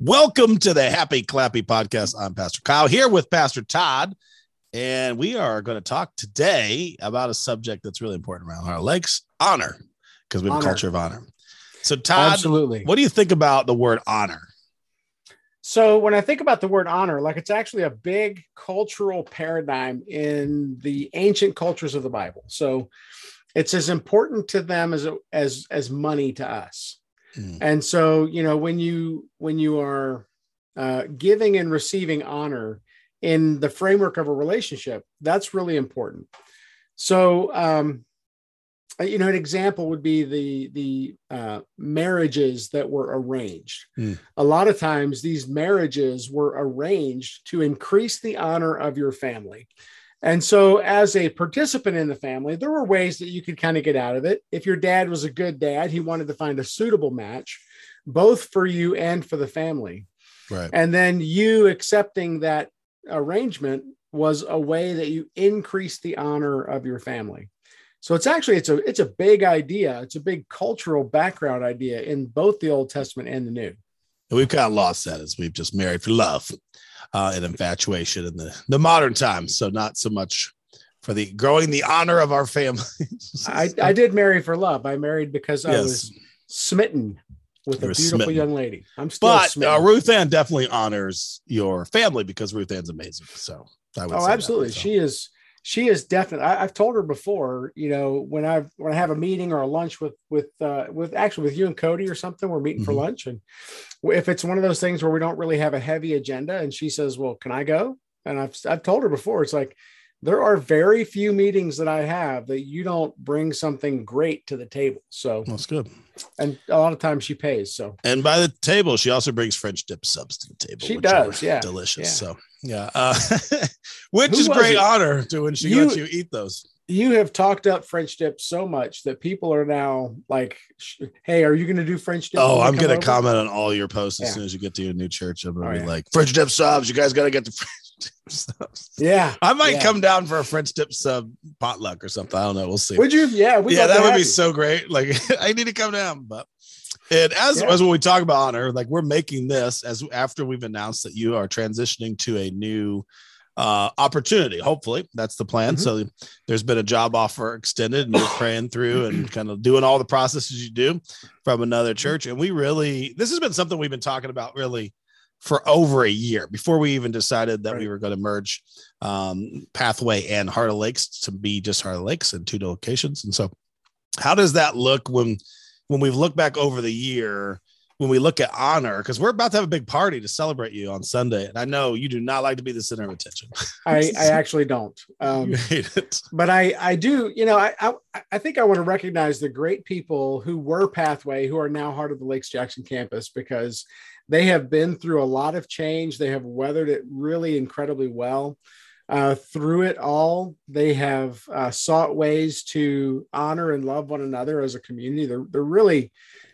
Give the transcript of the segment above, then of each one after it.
Welcome to the Happy Clappy Podcast. I'm Pastor Kyle here with Pastor Todd, and we are going to talk today about a subject that's really important around our legs honor, because we have Honor. a culture of honor. So, Todd, Absolutely. what do you think about the word honor? So when I think about the word honor, like it's actually a big cultural paradigm in the ancient cultures of the Bible. So it's as important to them as as as money to us. Mm. And so you know when you when you are uh, giving and receiving honor in the framework of a relationship, that's really important. So um, uh, you know an example would be the the uh, marriages that were arranged a lot of times these marriages were arranged to increase the honor of your family and so as a participant in the family there were ways that you could kind of get out of it. If your dad was a good dad he wanted to find a suitable match both for you and for the family. Right. and then you accepting that arrangement was a way that you increased the honor of your family. So it's actually it's a it's a big idea. It's a big cultural background idea in both the old testament and the new. And we've kind of lost that as we've just married for love uh, and infatuation in the, the modern times. So, not so much for the growing the honor of our family. I, I did marry for love i married because i was smitten with You a beautiful smitten. young lady i'm still But smitten. uh, Ruth Ann definitely honors your family because Ruth Ann's amazing. So I would oh that, absolutely so. she is she is definitely I, i've told her before you know when i when i have a meeting or a lunch with with uh with actually with you and cody or something we're meeting for Mhm. lunch and if it's one of those things where we don't really have a heavy agenda and she says well can i go and i've i've told her before it's like there are very few meetings that i have that you don't bring something great to the table so That's good. And a lot of times she pays so And by the table, she also brings French dip subs to the table. She which does, yeah, delicious. yeah. So yeah, uh, which Who is great it? honor to when she You- lets you eat those. you have talked up French dip so much that people are now like, "Hey, are you going to do French dip?" Oh, I'm gonna comment on all your posts as Yeah. soon as you get to your new church. I'm gonna Oh, be yeah. like French dip subs. You guys gotta get the French dip subs. Yeah, I might Yeah. come down for a French dip sub potluck or something. I don't know. We'll see. would you? Yeah, we'd yeah, that would be you. so great. Like I need to come down, but and as Yeah. as when we talk about honor, like we're making this as after we've announced that you are transitioning to a new uh opportunity. Hopefully, that's the plan. Mhm. So there's been a job offer extended, and you're praying through and kind of doing all the processes you do from another church. And we really this has been something we've been talking about really for over a year before we even decided that we were going to merge um, Pathway and Heart of Lakes to be just Heart of Lakes in two locations. And so, how does that look when when we look back over the year? When we look at honor, because we're about to have a big party to celebrate you on Sunday, and I know you do not like to be the center of attention. I, I actually don't. Um, you hate it. but I, I do. You know, I, I, I think I want to recognize the great people who were Pathway, who are now Heart of the Lakes Jackson campus, because they have been through a lot of change. They have weathered it really incredibly well. Uh, through it all, they have uh, sought ways to honor and love one another as a community. They're, they're really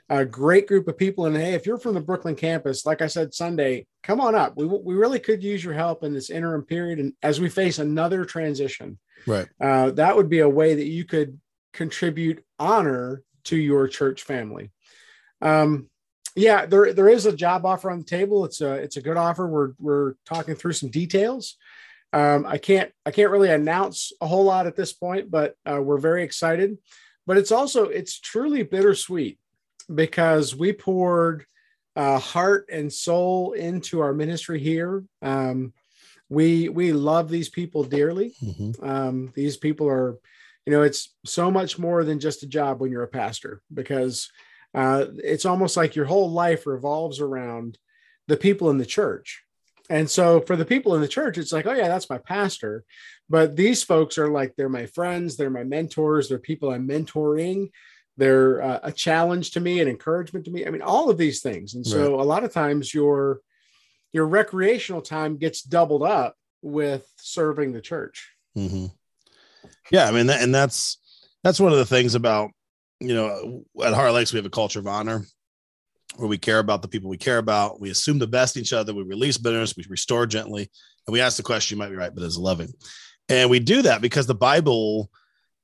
a great group of people. And hey, if you're from the Brooklyn campus, like I said Sunday, come on up. We, we really could use your help in this interim period. And as we face another transition, Right. uh, that would be a way that you could contribute honor to your church family. Um, yeah, there there is a job offer on the table. It's a it's a good offer. We're we're talking through some details. Um, I can't I can't really announce a whole lot at this point, but uh, we're very excited. But it's also it's truly bittersweet because we poured uh, heart and soul into our ministry here. Um, we we love these people dearly. Mhm. Um, these people are, you know, it's so much more than just a job when you're a pastor because uh, it's almost like your whole life revolves around the people in the church. And so for the people in the church, it's like, oh, yeah, that's my pastor. But these folks are like, they're my friends, they're my mentors, they're people I'm mentoring. They're uh, a challenge to me, an encouragement to me. I mean, all of these things. And so a lot of times your your recreational time gets doubled up with serving the church. Mhm. Yeah, I mean, that, and that's that's one of the things about you know at Heart Lakes we have a culture of honor where we care about the people we care about. We assume the best in each other. We release bitterness. We restore gently, and we ask the question. You might be right, but it's loving, and we do that because the Bible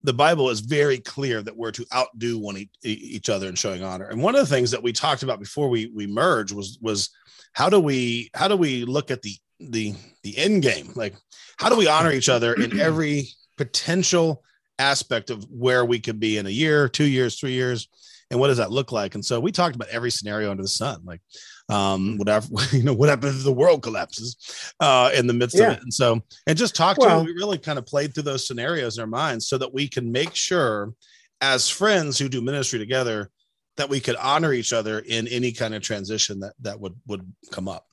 the Bible is very clear that we're to outdo one e- each other in showing honor. And one of the things that we talked about before we we merged was was how do we how do we look at the the the end game? Like how do we honor each other in every potential aspect of where we could be in a year, two years, three years, and what does that look like? And so we talked about every scenario under the sun, like um, whatever you know, what happens if the world collapses uh, in the midst yeah. of it, and so and just talk to them. We really kind of played through those scenarios in our minds so that we can make sure, as friends who do ministry together, that we could honor each other in any kind of transition that that would would come up.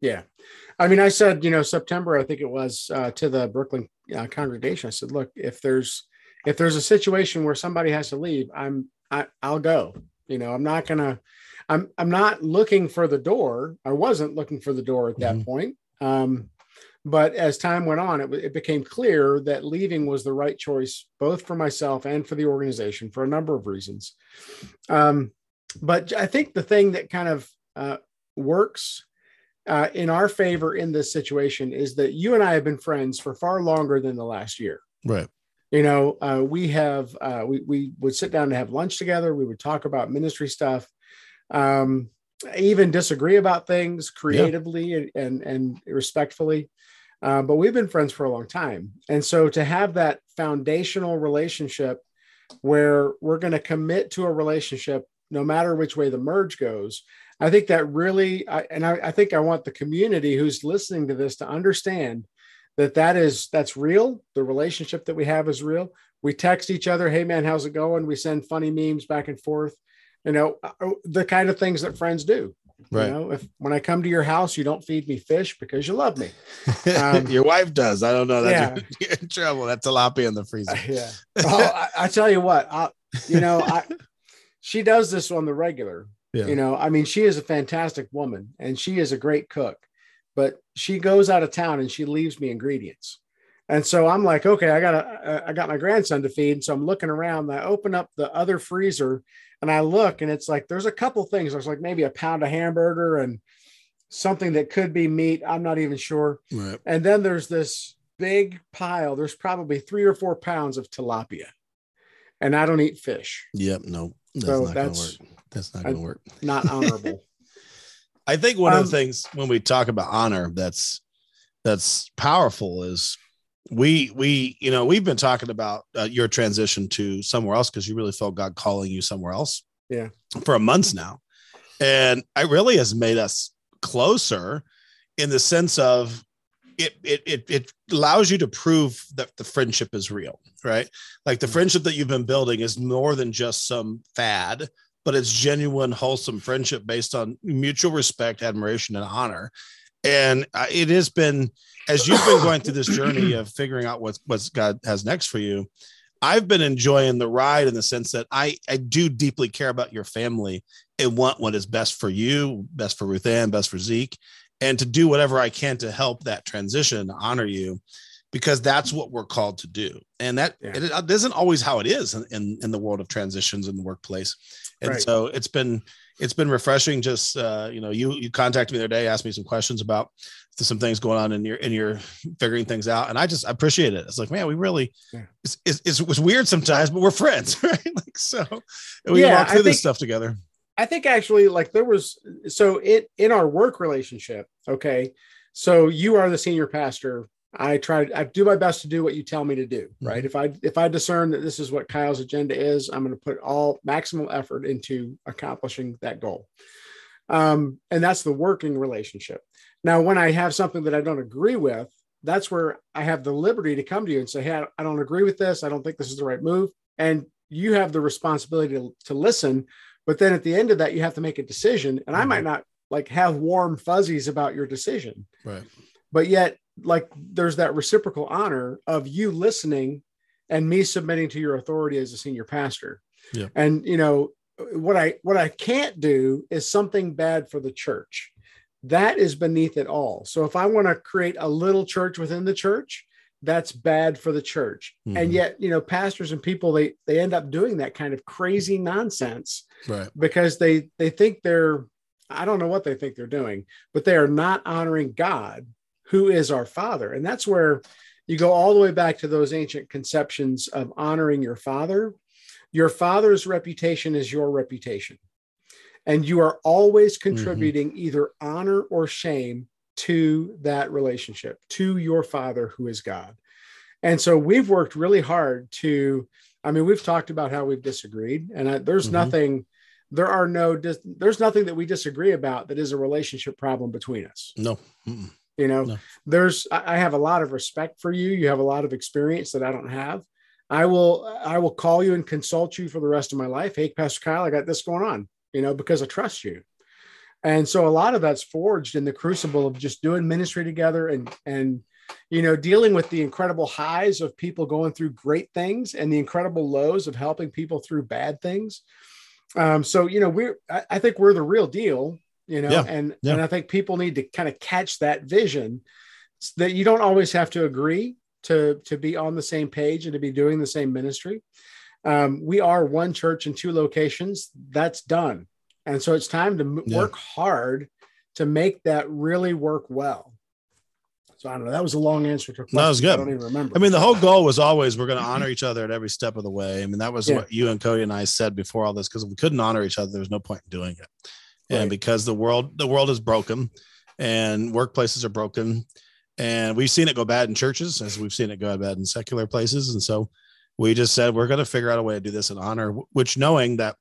Yeah, I mean, I said you know September, I think it was uh, to the Brooklyn uh, congregation. I said, look, if there's if there's a situation where somebody has to leave, I'm I, I'll go. You know, I'm not gonna I'm I'm not looking for the door. I wasn't looking for the door at that mm-hmm. point. Um, but as time went on, it, it became clear that leaving was the right choice, both for myself and for the organization, for a number of reasons. Um, but I think the thing that kind of uh, works uh, in our favor in this situation is that you and I have been friends for far longer than the last year. Right. You know, uh, we have uh, we we would sit down and have lunch together. We would talk about ministry stuff um, even disagree about things creatively yeah. and, and respectfully. Uh, but we've been friends for a long time. And so to have that foundational relationship where we're going to commit to a relationship no matter which way the merge goes, I think that really, I, and I, I think I want the community who's listening to this to understand that that is that's real. The relationship that we have is real. We text each other hey man how's it going? We send funny memes back and forth. You know uh, uh, the kind of things that friends do. Right. you know if when i come to your house you don't feed me fish because you love me. Um, your wife does. I don't know. That yeah. in trouble. That's tilapia in the freezer. Yeah. Oh, I, I, tell you what I, you know i she does this on the regular. Yeah. you know i mean she is a fantastic woman and she is a great cook but she goes out of town and she leaves me ingredients and so I'm like, okay, I got a, I got my grandson to feed. So I'm looking around. I open up the other freezer and I look and it's like there's a couple things. There's like maybe a pound of hamburger and something that could be meat. I'm not even sure. Right. And then there's this big pile. There's probably three or four pounds of tilapia. And I don't eat fish. Yep. No, that's so not that's, gonna work. That's not gonna work. Not honorable. I think one um, of the um, things when we talk about honor that's that's powerful is we we you know we've been talking about uh, your transition to somewhere else because you really felt god calling you somewhere else yeah. for a month now. And it really has made us closer in the sense of it, it it it allows you to prove that the friendship is real right? Like the mm-hmm. friendship that you've been building is more than just some fad but it's genuine wholesome friendship based on mutual respect admiration and honor and uh, it has been as you've been going through this journey of figuring out what what God has next for you. I've been enjoying the ride in the sense that I I do deeply care about your family and want what is best for you, best for Ruth Ann, best for Zeke, and to do whatever I can to help that transition, honor you, because that's what we're called to do. And that yeah. it, it isn't always how it is in, in, in the world of transitions in the workplace. And right. so it's been it's been refreshing. Just uh, you know, you you contacted me the other day, asked me some questions about some things going on in your in your figuring things out, and I just appreciate it. It's like, man, we really yeah. it's, it's, it's, it's weird sometimes, but we're friends, right? like so, we yeah, walk through think, this stuff together. I think actually, like there was so it in our work relationship. Okay, so you are the senior pastor I try I do my best to do what you tell me to do, right? Mm-hmm. If I if I discern that this is what Kyle's agenda is, I'm going to put all maximal effort into accomplishing that goal. Um, and that's the working relationship. Now, when I have something that I don't agree with, that's where I have the liberty to come to you and say, Hey, I don't agree with this. I don't think this is the right move. And you have the responsibility to, to listen. But then at the end of that, you have to make a decision. And I might mm-hmm. not like have warm fuzzies about your decision. Right. But yet like there's that reciprocal honor of you listening and me submitting to your authority as a senior pastor. Yeah. And you know what I what I can't do is something bad for the church. That is beneath it all. So if I want to create a little church within the church, that's bad for the church. Mm-hmm. And yet, you know, pastors and people they they end up doing that kind of crazy nonsense right. because they they think they're I don't know what they think they're doing, but they are not honoring God who is our father and that's where you go all the way back to those ancient conceptions of honoring your father. Your father's reputation is your reputation. And you are always mm-hmm. contributing mm-hmm. either honor or shame to that relationship, to your father who is God. And so we've worked really hard to, I mean, we've talked about how we've disagreed, and I, there's mm-hmm. nothing, there are no, dis, there's nothing that we disagree about that is a relationship problem between us. No. Mm-mm. You know, no. there's, I have a lot of respect for you. You have a lot of experience that I don't have. I will, I will call you and consult you for the rest of my life. Hey, Pastor Kyle, I got this going on, you know, because I trust you. And so a lot of that's forged in the crucible of just doing ministry together and, and, you know, dealing with the incredible highs of people going through great things and the incredible lows of helping people through bad things. Um, so, you know, we're, I, I think we're the real deal, you know, yeah. and, yeah. and I think people need to kind of catch that vision that you don't always have to agree to, to be on the same page and to be doing the same ministry. Um, we are one church in two locations. That's done. And so it's time to yeah. work hard to make that really work well. So I don't know. That was a long answer to a question. That was good. I don't even remember. I mean, the whole goal was always we're going to honor each other at every step of the way. I mean, that was yeah. what you and Cody and I said before all this because we couldn't honor each other. There's no point in doing it. Right. And because the world, the world is broken, and workplaces are broken, and we've seen it go bad in churches as we've seen it go bad in secular places, and so we just said we're going to figure out a way to do this in honor. Which knowing that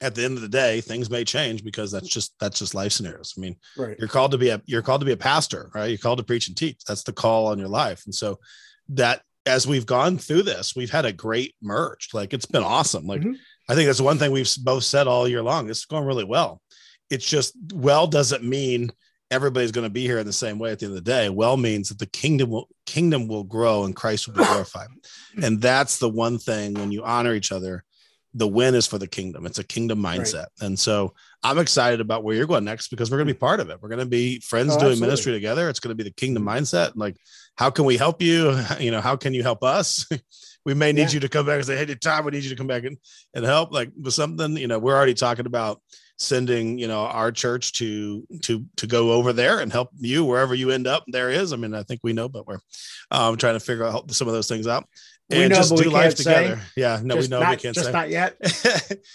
at the end of the day things may change because that's just that's just life scenarios i mean right. you're called to be a you're called to be a pastor right you're called to preach and teach that's the call on your life and so that as we've gone through this we've had a great merge like it's been awesome like mm-hmm. i think that's one thing we've both said all year long it's going really well it's just well doesn't mean everybody's going to be here in the same way at the end of the day well means that the kingdom will kingdom will grow and christ will be glorified hmm. and that's the one thing when you honor each other the win is for the kingdom. It's a kingdom mindset. Right. And so I'm excited about where you're going next because we're going to be part of it. We're going to be friends oh, doing absolutely. ministry together. It's going to be the kingdom mindset. Like, how can we help you? You know, how can you help us? we may need yeah. you to come back and say, Hey, Tom, we need you to come back and, and help like with something, you know, we're already talking about sending, you know, our church to, to, to go over there and help you wherever you end up there is. I mean, I think we know, but we're um, trying to figure out some of those things out and know, just do life together. Say. Yeah, no, just we know not, we can't just say. not yet.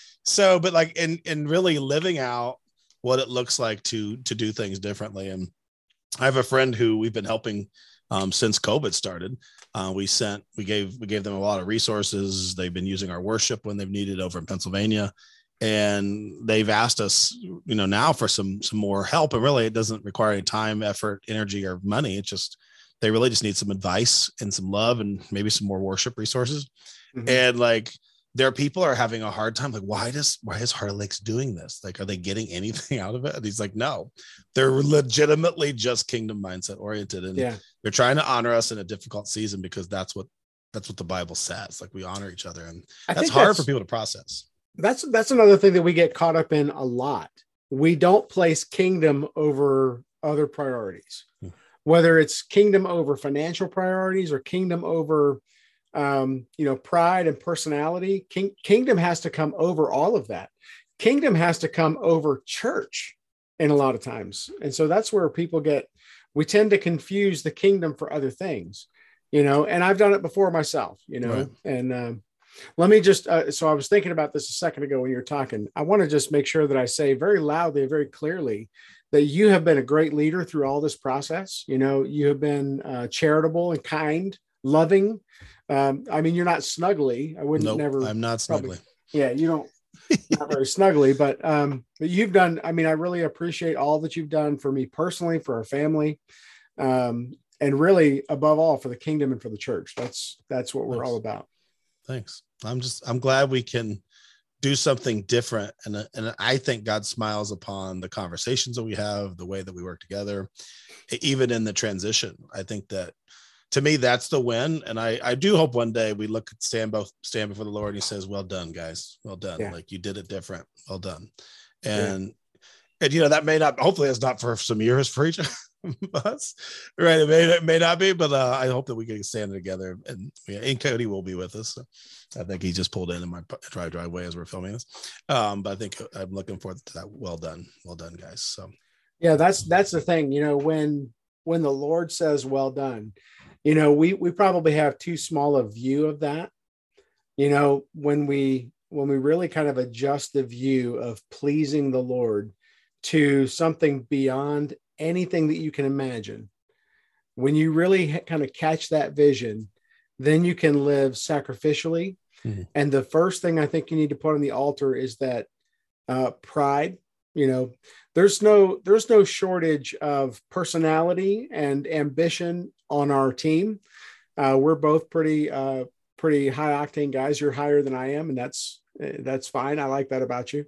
so, but like in in really living out what it looks like to to do things differently. And I have a friend who we've been helping um, since COVID started. Uh, we sent we gave we gave them a lot of resources. They've been using our worship when they've needed over in Pennsylvania and they've asked us you know now for some some more help and really it doesn't require any time effort energy or money it's just they really just need some advice and some love and maybe some more worship resources. Mm-hmm. And like their people are having a hard time. Like, why does why is Heart of Lakes doing this? Like, are they getting anything out of it? And he's like, no, they're legitimately just kingdom mindset oriented. And yeah. they're trying to honor us in a difficult season because that's what that's what the Bible says. Like we honor each other. And that's hard that's, for people to process. That's that's another thing that we get caught up in a lot. We don't place kingdom over other priorities. Hmm whether it's kingdom over financial priorities or kingdom over um, you know pride and personality King, kingdom has to come over all of that kingdom has to come over church in a lot of times and so that's where people get we tend to confuse the kingdom for other things you know and i've done it before myself you know right. and um, let me just uh, so i was thinking about this a second ago when you were talking i want to just make sure that i say very loudly and very clearly that you have been a great leader through all this process. You know, you have been uh, charitable and kind, loving. Um, I mean, you're not snuggly. I wouldn't nope, never. I'm not snuggly. yeah, you don't. not very snuggly, but um, but you've done. I mean, I really appreciate all that you've done for me personally, for our family, um, and really above all for the kingdom and for the church. That's that's what we're Thanks. all about. Thanks. I'm just I'm glad we can do something different. And, and i think god smiles upon the conversations that we have the way that we work together even in the transition. I think that to me that's the win. And i i do hope one day we look stand both stand before the lord and he says well done guys. Well done. Yeah. like you did it different. Well done. And yeah. and you know that may not hopefully it's not for some years for each us, right? It may, it may not be, but uh, I hope that we can stand together. And, yeah, and Cody will be with us. So I think he just pulled in in my drive driveway as we're filming this. Um, but I think I'm looking forward to that. Well done, well done, guys. So yeah, that's that's the thing. You know, when when the Lord says, "Well done," you know, we we probably have too small a view of that. You know, when we when we really kind of adjust the view of pleasing the Lord to something beyond anything that you can imagine, when you really kind of catch that vision, then you can live sacrificially. Mm-hmm. And the first thing I think you need to put on the altar is that uh, pride. You know, there's no there's no shortage of personality and ambition on our team. Uh, we're both pretty uh, pretty high octane guys. You're higher than I am, and that's that's fine. I like that about you.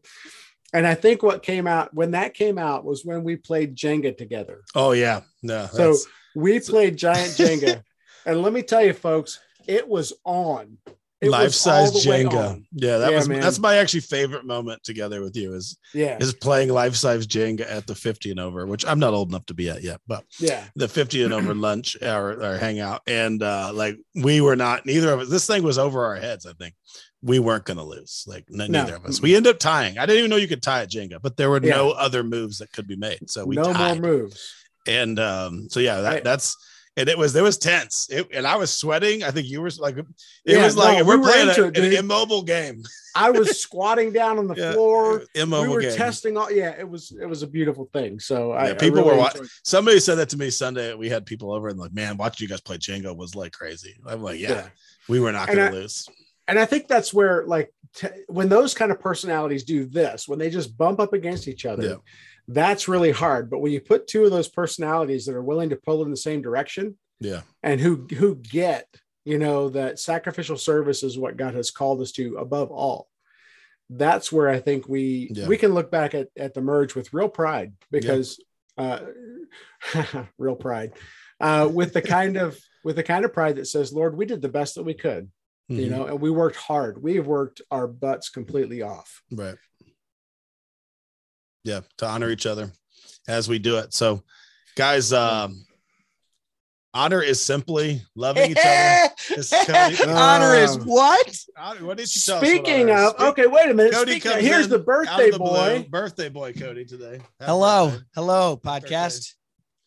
And I think what came out when that came out was when we played Jenga together. Oh yeah, no. So we played giant Jenga, and let me tell you, folks, it was on. Life size Jenga. Yeah, that yeah, was man. that's my actually favorite moment together with you is yeah is playing life size Jenga at the 50 and over, which I'm not old enough to be at yet, but yeah, the 50 and over lunch or, or hangout. And uh like we were not neither of us, this thing was over our heads, I think we weren't going to lose. Like n- no. neither of us. We end up tying. I didn't even know you could tie at Jenga, but there were yeah. no other moves that could be made. So we no tied. more moves. And um, so yeah, that, that's and it was there was tense. It, and I was sweating. I think you were like it yeah, was like no, we're we playing a, it, an immobile game. I was squatting down on the yeah, floor. Immobile we were game. testing all. Yeah, it was it was a beautiful thing. So yeah, I, people I really were watching. Somebody said that to me Sunday. We had people over and like, man, watching you guys play Jenga was like crazy. I'm like, yeah, we were not going to lose and I think that's where like t- when those kind of personalities do this, when they just bump up against each other, yeah. that's really hard. But when you put two of those personalities that are willing to pull in the same direction, yeah, and who who get you know that sacrificial service is what God has called us to above all. That's where I think we yeah. we can look back at at the merge with real pride because yeah. uh, real pride uh, with the kind of with the kind of pride that says, Lord, we did the best that we could mm-hmm. you know, and we worked hard. We have worked our butts completely off. Right. Yeah, to honor each other as we do it. So, guys, um, honor is simply loving each other. honor is what? What did you tell Speaking of, Speak, okay, wait a minute. Cody Speaking, here's the birthday the boy. Blue. Birthday boy, Cody, today. Happy hello, birthday. hello, podcast. Birthday.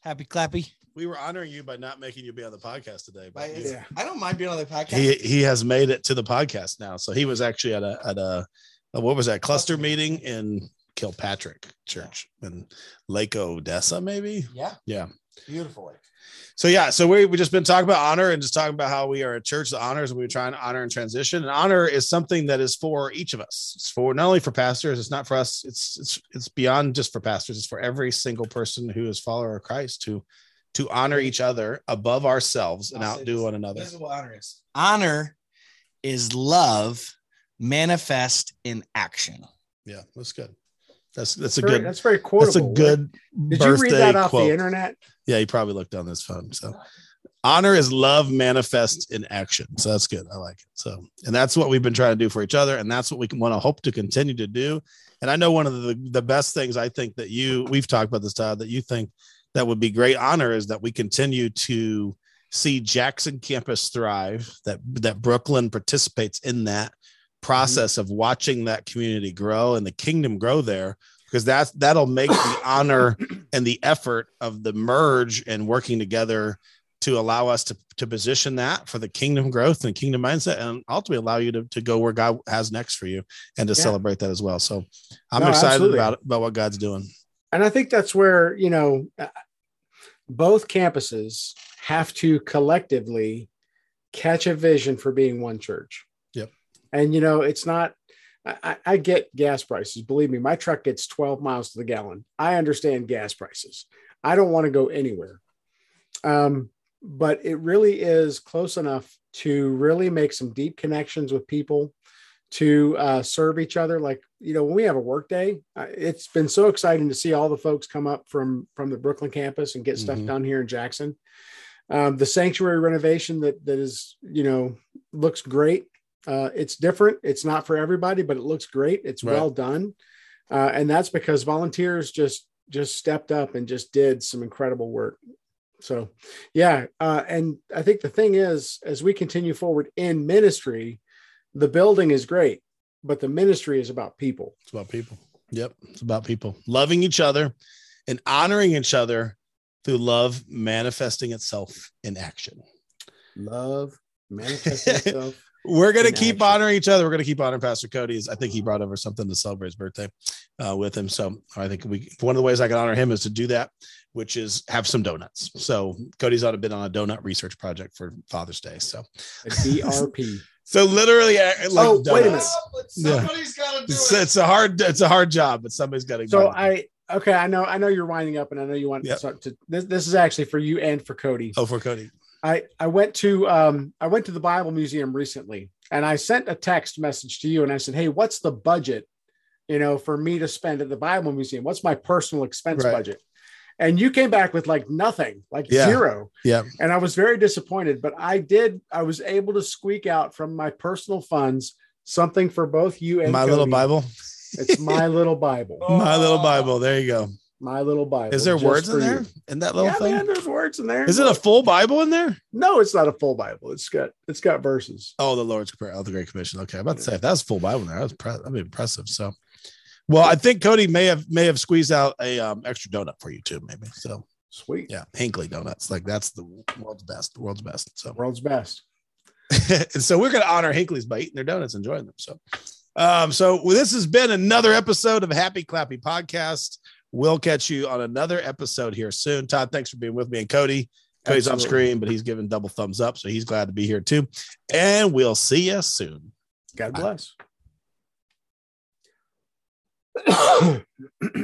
Happy clappy we were honoring you by not making you be on the podcast today. But yeah. I don't mind being on the podcast. He he has made it to the podcast now. So he was actually at a at a, a what was that cluster meeting in Kilpatrick Church in Lake Odessa, maybe. Yeah. Yeah. Beautiful So yeah, so we we just been talking about honor and just talking about how we are a church that honors and we're trying to honor and transition. And honor is something that is for each of us. It's for not only for pastors, it's not for us. It's it's it's beyond just for pastors. It's for every single person who is follower of Christ who to honor each other above ourselves and outdo one another. This is what honor is. Honor is love manifest in action. Yeah, that's good. That's that's a very, good. That's very quotable. That's a good. Did you read that off quote. the internet? Yeah, he probably looked on this phone. So, honor is love manifest in action. So that's good. I like it. So, and that's what we've been trying to do for each other, and that's what we want to hope to continue to do. And I know one of the the best things I think that you we've talked about this, Todd, that you think that would be great honor is that we continue to see Jackson campus thrive, that that Brooklyn participates in that process mm-hmm. of watching that community grow and the kingdom grow there because that's that'll make the honor and the effort of the merge and working together to allow us to, to position that for the kingdom growth and kingdom mindset and ultimately allow you to, to go where God has next for you and to yeah. celebrate that as well. So I'm no, excited absolutely. about about what God's doing and I think that's where you know both campuses have to collectively catch a vision for being one church. Yep. And you know, it's not. I, I get gas prices. Believe me, my truck gets 12 miles to the gallon. I understand gas prices. I don't want to go anywhere. Um, but it really is close enough to really make some deep connections with people to uh, serve each other. Like you know, when we have a work day, it's been so exciting to see all the folks come up from from the Brooklyn campus and get stuff mm-hmm. done here in Jackson. Um, the sanctuary renovation that that is you know looks great. Uh, it's different. It's not for everybody, but it looks great. It's right. well done, uh, and that's because volunteers just just stepped up and just did some incredible work. So, yeah, uh, and I think the thing is, as we continue forward in ministry, the building is great, but the ministry is about people. It's about people. Yep. It's about people loving each other and honoring each other through love manifesting itself in action. Love manifesting itself. We're gonna keep action. honoring each other. We're gonna keep honoring Pastor Cody's. I think he brought over something to celebrate his birthday uh, with him. So I think we one of the ways I can honor him is to do that, which is have some donuts. So Cody's on a been on a donut research project for Father's Day. So A DRP. So literally, uh, like Oh, wait a minute. donuts. Somebody's got to do It's, it. it's a hard it's a hard job, but somebody's got to. Go. So I okay, I know I know you're winding up, and I know you want Yep. so to this. This is actually for you and for Cody. oh for Cody. I I went to um I went to the Bible Museum recently, and I sent a text message to you, and I said, "Hey, what's the budget, you know, for me to spend at the Bible Museum? What's my personal expense Right. budget?" And you came back with like nothing, like Yeah. zero. Yeah. And I was very disappointed, but I did. I was able to squeak out from my personal funds something for both you and My little Bible. It's my little Bible. Oh. My little Bible. There you go. My little Bible. Is there words for in there you. in that little Yeah, thing? man, there's words in there. Is it a full Bible in there? No, it's not a full Bible. It's got it's got verses. Oh, the Lord's Prayer, oh, the Great Commission. Okay, I'm about to say if that's full Bible in there, that's pre- that'd be impressive. So, well, I think Cody may have may have squeezed out a um, extra donut for you too, maybe. So, Sweet. yeah, Hinkley donuts, like that's the world's best, world's best. So, World's best. and so we're going to honor Hinkley's by eating their donuts, and enjoying them. So, um, so well, this has been another episode of Happy Clappy Podcast. We'll catch you on another episode here soon. Todd, thanks for being with me and Cody. Cody's off Absolutely. screen, but he's giving double thumbs up, so he's glad to be here too. And we'll see you soon. God Bye. Bless.